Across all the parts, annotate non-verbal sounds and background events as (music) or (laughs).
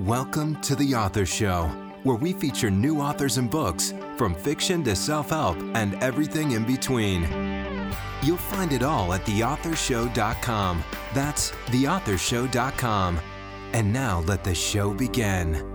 Welcome to The Author Show, where we feature new authors and books, from fiction to self help and everything in between. You'll find it all at theauthorshow.com. That's theauthorshow.com. And now let the show begin.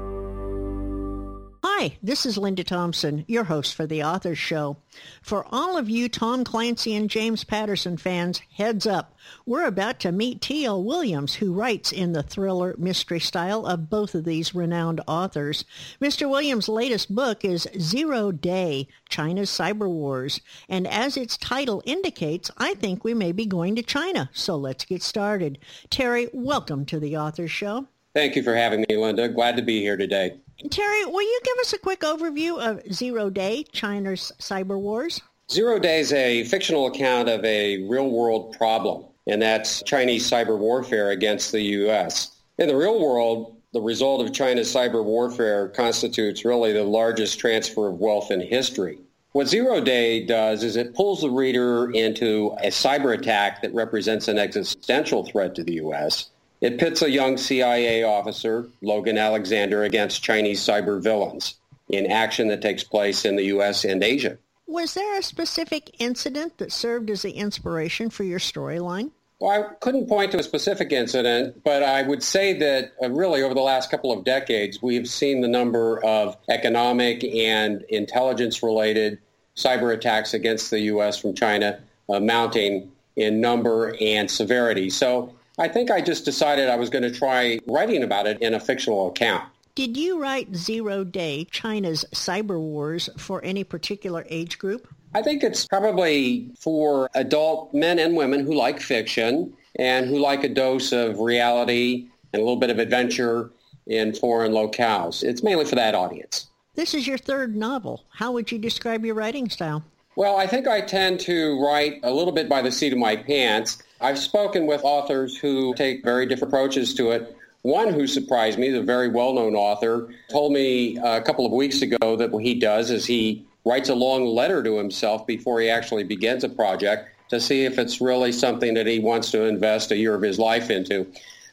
Hi, this is Linda Thompson, your host for The Authors Show. For all of you Tom Clancy and James Patterson fans, heads up. We're about to meet T.L. Williams, who writes in the thriller mystery style of both of these renowned authors. Mr. Williams' latest book is Zero Day, China's Cyber Wars. And as its title indicates, I think we may be going to China. So let's get started. Terry, welcome to The Authors Show. Thank you for having me, Linda. Glad to be here today. Terry, will you give us a quick overview of Zero Day, China's Cyber Wars? Zero Day is a fictional account of a real-world problem, and that's Chinese cyber warfare against the U.S. In the real world, the result of China's cyber warfare constitutes really the largest transfer of wealth in history. What Zero Day does is it pulls the reader into a cyber attack that represents an existential threat to the U.S., it pits a young CIA officer, Logan Alexander, against Chinese cyber villains in action that takes place in the U.S. and Asia. Was there a specific incident that served as the inspiration for your storyline? Well, I couldn't point to a specific incident, but I would say that uh, really over the last couple of decades, we have seen the number of economic and intelligence-related cyber attacks against the U.S. from China uh, mounting in number and severity. So I think I just decided I was going to try writing about it in a fictional account. Did you write Zero Day, China's Cyber Wars, for any particular age group? I think it's probably for adult men and women who like fiction and who like a dose of reality and a little bit of adventure in foreign locales. It's mainly for that audience. This is your third novel. How would you describe your writing style? Well, I think I tend to write a little bit by the seat of my pants. I've spoken with authors who take very different approaches to it. One who surprised me, the very well-known author, told me a couple of weeks ago that what he does is he writes a long letter to himself before he actually begins a project to see if it's really something that he wants to invest a year of his life into.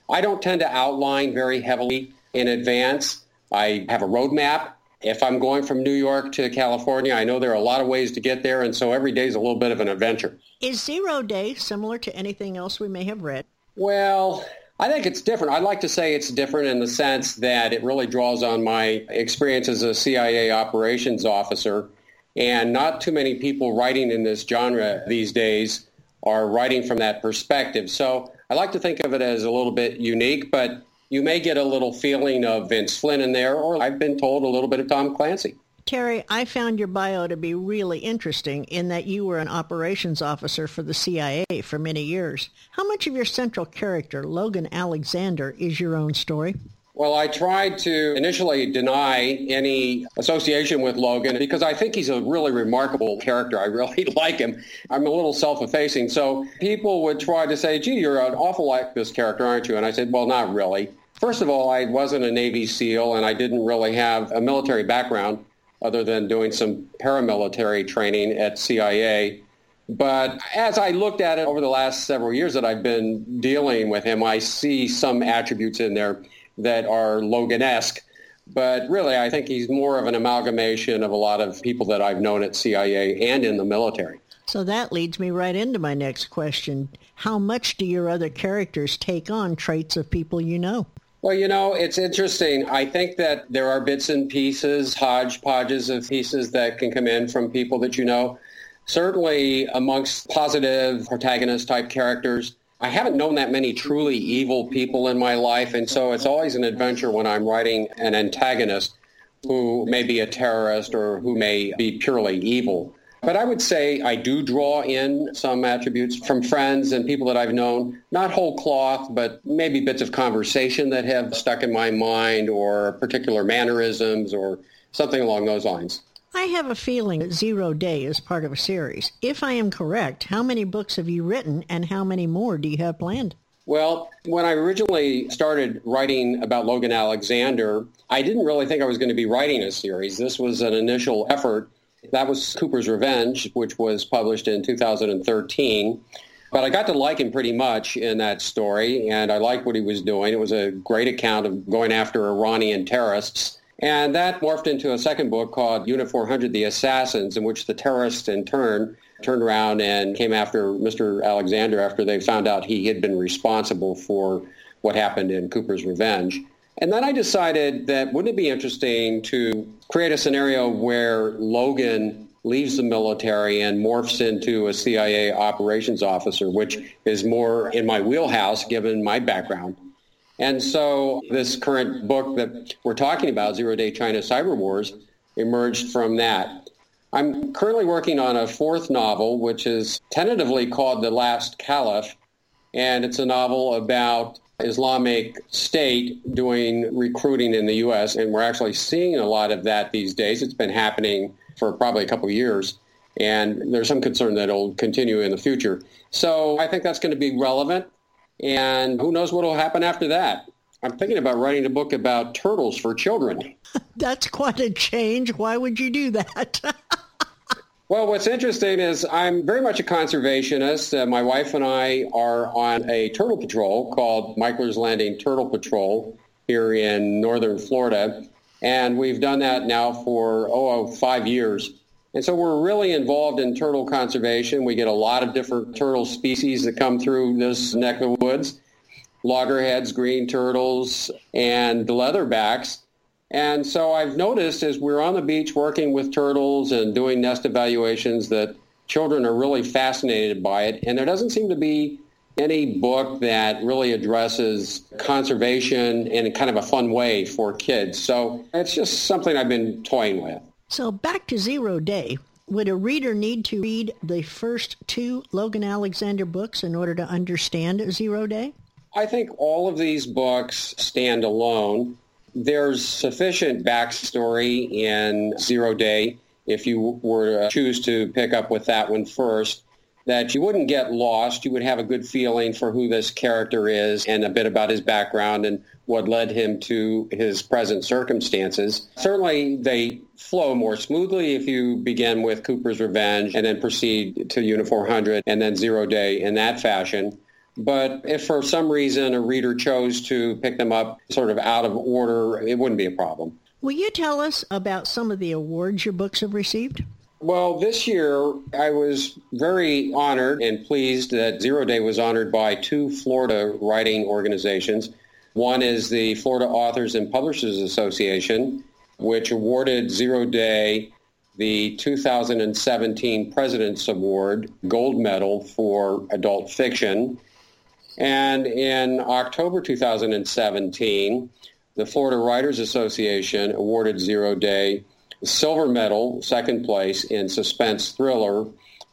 I don't tend to outline very heavily in advance. I have a roadmap. If I'm going from New York to California, I know there are a lot of ways to get there, and so every day is a little bit of an adventure. Is Zero Day similar to anything else we may have read? Well, I think it's different. I'd like to say it's different in the sense that it really draws on my experience as a CIA operations officer. And not too many people writing in this genre these days are writing from that perspective. So I like to think of it as a little bit unique, but you may get a little feeling of Vince Flynn in there, or I've been told a little bit of Tom Clancy. Terry, I found your bio to be really interesting in that you were an operations officer for the CIA for many years. How much of your central character, Logan Alexander, is your own story? Well, I tried to initially deny any association with Logan because I think he's a really remarkable character. I really (laughs) like him. I'm a little self-effacing. So people would try to say, gee, you're an awful like this character, aren't you? And I said, well, not really. First of all, I wasn't a Navy SEAL and I didn't really have a military background other than doing some paramilitary training at CIA. But as I looked at it over the last several years that I've been dealing with him, I see some attributes in there that are Logan-esque. But really, I think he's more of an amalgamation of a lot of people that I've known at CIA and in the military. So that leads me right into my next question. How much do your other characters take on traits of people you know? Well, you know, it's interesting. I think that there are bits and pieces, hodgepodges of pieces that can come in from people that you know. Certainly amongst positive protagonist type characters, I haven't known that many truly evil people in my life, and so it's always an adventure when I'm writing an antagonist who may be a terrorist or who may be purely evil. But I would say I do draw in some attributes from friends and people that I've known, not whole cloth, but maybe bits of conversation that have stuck in my mind or particular mannerisms or something along those lines. I have a feeling that Zero Day is part of a series. If I am correct, how many books have you written and how many more do you have planned? Well, when I originally started writing about Logan Alexander, I didn't really think I was going to be writing a series. This was an initial effort that was Cooper's Revenge, which was published in 2013. But I got to like him pretty much in that story, and I liked what he was doing. It was a great account of going after Iranian terrorists. And that morphed into a second book called Unit 400, The Assassins, in which the terrorists in turn turned around and came after Mr. Alexander after they found out he had been responsible for what happened in Cooper's Revenge. And then I decided that wouldn't it be interesting to create a scenario where Logan leaves the military and morphs into a CIA operations officer, which is more in my wheelhouse given my background. And so this current book that we're talking about, Zero Day China Cyber Wars, emerged from that. I'm currently working on a fourth novel, which is tentatively called The Last Caliph, and it's a novel about Islamic State doing recruiting in the U.S., and we're actually seeing a lot of that these days. It's been happening for probably a couple of years, and there's some concern that it'll continue in the future. So I think that's going to be relevant, and who knows what will happen after that. I'm thinking about writing a book about turtles for children. (laughs) That's quite a change. Why would you do that? (laughs) Well, what's interesting is I'm very much a conservationist. Uh, my wife and I are on a turtle patrol called Mickler's Landing Turtle Patrol here in northern Florida. And we've done that now for, oh, five years. And so we're really involved in turtle conservation. We get a lot of different turtle species that come through this neck of the woods. Loggerheads, green turtles, and leatherbacks. And so I've noticed as we're on the beach working with turtles and doing nest evaluations that children are really fascinated by it. And there doesn't seem to be any book that really addresses conservation in kind of a fun way for kids. So it's just something I've been toying with. So back to Zero Day. Would a reader need to read the first two Logan Alexander books in order to understand Zero Day? I think all of these books stand alone. There's sufficient backstory in Zero Day if you were to choose to pick up with that one first that you wouldn't get lost. You would have a good feeling for who this character is and a bit about his background and what led him to his present circumstances. Certainly, they flow more smoothly if you begin with Cooper's Revenge and then proceed to Unit 400 and then Zero Day in that fashion. But if for some reason a reader chose to pick them up sort of out of order, it wouldn't be a problem. Will you tell us about some of the awards your books have received? Well, this year I was very honored and pleased that Zero Day was honored by two Florida writing organizations. One is the Florida Authors and Publishers Association, which awarded Zero Day the 2017 President's Award Gold Medal for Adult Fiction. And in October 2017, the Florida Writers Association awarded Zero Day silver medal, second place in suspense thriller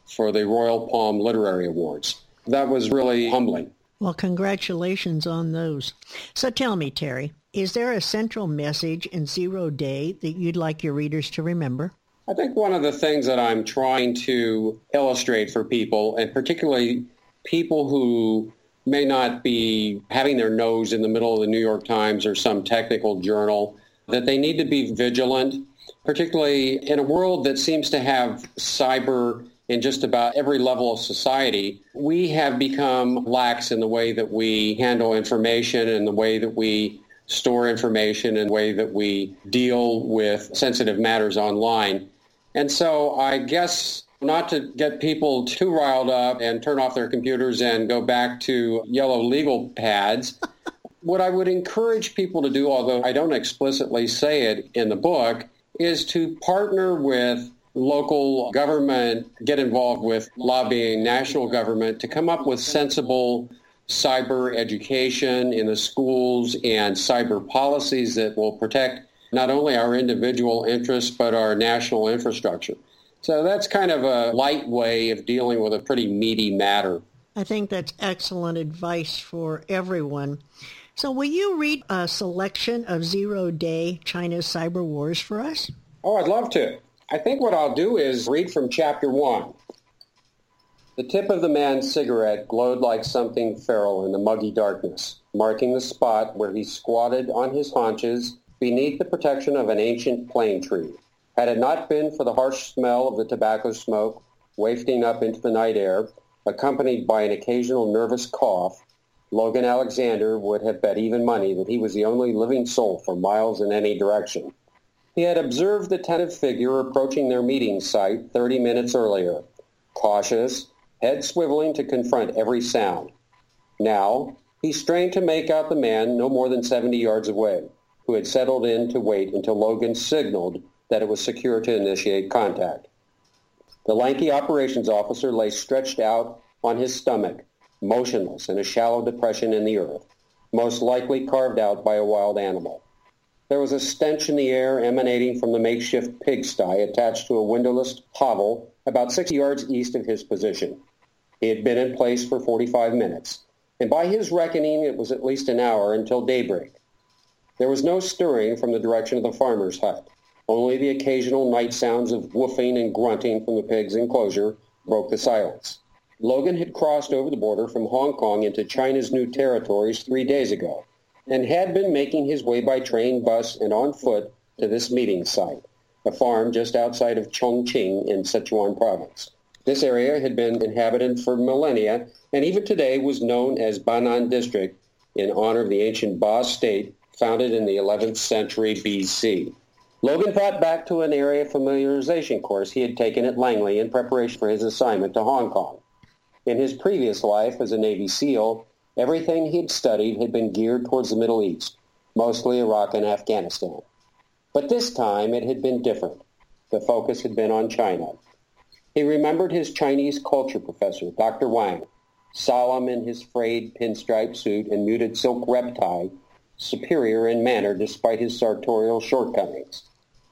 for the Royal Palm Literary Awards. That was really humbling. Well, congratulations on those. So tell me, Terry, is there a central message in Zero Day that you'd like your readers to remember? I think one of the things that I'm trying to illustrate for people, and particularly people who may not be having their nose in the middle of the New York Times or some technical journal, that they need to be vigilant, particularly in a world that seems to have cyber in just about every level of society. We have become lax in the way that we handle information and the way that we store information and the way that we deal with sensitive matters online. And so I guess not to get people too riled up and turn off their computers and go back to yellow legal pads. (laughs) what I would encourage people to do, although I don't explicitly say it in the book, is to partner with local government, get involved with lobbying national government to come up with sensible cyber education in the schools and cyber policies that will protect not only our individual interests but our national infrastructure. So that's kind of a light way of dealing with a pretty meaty matter. I think that's excellent advice for everyone. So will you read a selection of Zero Day China's Cyber Wars for us? Oh, I'd love to. I think what I'll do is read from chapter one. The tip of the man's cigarette glowed like something feral in the muggy darkness, marking the spot where he squatted on his haunches beneath the protection of an ancient plane tree. Had it not been for the harsh smell of the tobacco smoke wafting up into the night air, accompanied by an occasional nervous cough, Logan Alexander would have bet even money that he was the only living soul for miles in any direction. He had observed the tentative figure approaching their meeting site 30 minutes earlier, cautious, head swiveling to confront every sound. Now, he strained to make out the man no more than 70 yards away, who had settled in to wait until Logan signaled that it was secure to initiate contact. The lanky operations officer lay stretched out on his stomach, motionless in a shallow depression in the earth, most likely carved out by a wild animal. There was a stench in the air emanating from the makeshift pigsty attached to a windowless hovel about 60 yards east of his position. He had been in place for 45 minutes, and by his reckoning it was at least an hour until daybreak. There was no stirring from the direction of the farmer's hut. Only the occasional night sounds of woofing and grunting from the pig's enclosure broke the silence. Logan had crossed over the border from Hong Kong into China's new territories three days ago and had been making his way by train, bus, and on foot to this meeting site, a farm just outside of Chongqing in Sichuan province. This area had been inhabited for millennia and even today was known as Banan District in honor of the ancient Ba state founded in the 11th century BC. Logan thought back to an area familiarization course he had taken at Langley in preparation for his assignment to Hong Kong. In his previous life as a Navy SEAL, everything he had studied had been geared towards the Middle East, mostly Iraq and Afghanistan. But this time it had been different. The focus had been on China. He remembered his Chinese culture professor, Dr. Wang, solemn in his frayed pinstripe suit and muted silk rep tie, superior in manner despite his sartorial shortcomings.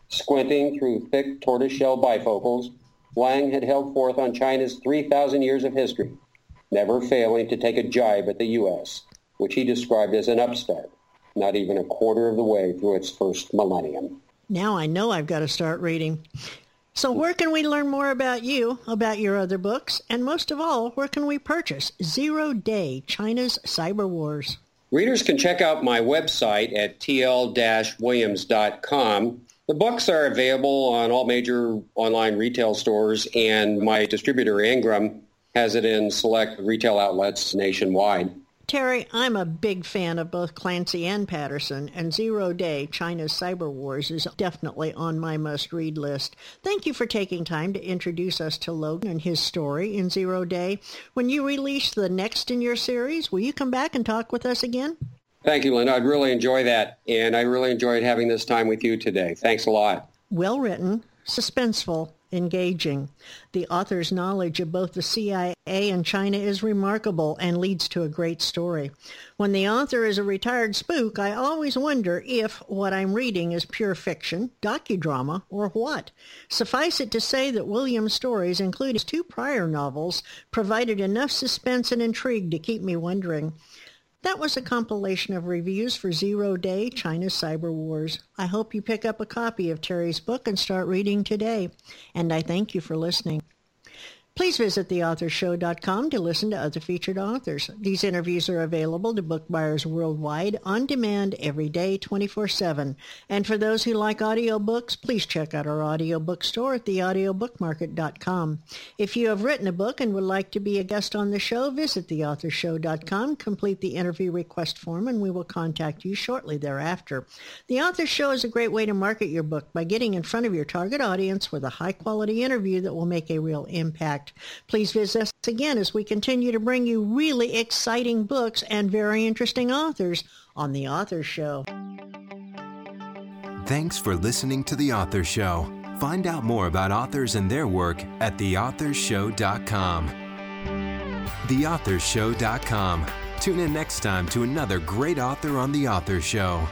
Squinting through thick tortoiseshell bifocals, Wang had held forth on China's 3,000 years of history, never failing to take a jibe at the U.S., which he described as an upstart, not even a quarter of the way through its first millennium. Now I know I've got to start reading. So where can we learn more about you, about your other books, and most of all, where can we purchase Zero Day, China's Cyber Wars? Readers can check out my website at tl-williams.com. The books are available on all major online retail stores, and my distributor Ingram has it in select retail outlets nationwide. Terry, I'm a big fan of both Clancy and Patterson, and Zero Day, China's Cyber Wars is definitely on my must-read list. Thank you for taking time to introduce us to Logan and his story in Zero Day. When you release the next in your series, will you come back and talk with us again? Thank you, Linda. I'd really enjoy that, and I really enjoyed having this time with you today. Thanks a lot. Well written, suspenseful, engaging. The author's knowledge of both the CIA and China is remarkable and leads to a great story. When the author is a retired spook, I always wonder if what I'm reading is pure fiction, docudrama, or what. Suffice it to say that Williams' stories, including his two prior novels, provided enough suspense and intrigue to keep me wondering. That was a compilation of reviews for Zero Day, China's Cyber Wars. I hope you pick up a copy of Terry's book and start reading today. And I thank you for listening. Please visit theauthorshow.com to listen to other featured authors. These interviews are available to book buyers worldwide on demand every day 24-7. And for those who like audiobooks, please check out our audiobook store at theaudiobookmarket.com. If you have written a book and would like to be a guest on the show, visit theauthorshow.com, complete the interview request form, and we will contact you shortly thereafter. The Author Show is a great way to market your book by getting in front of your target audience with a high-quality interview that will make a real impact. Please visit us again as we continue to bring you really exciting books and very interesting authors on The Author Show. Thanks for listening to The Author Show. Find out more about authors and their work at theauthorshow.com. Theauthorshow.com. Tune in next time to another great author on The Author Show.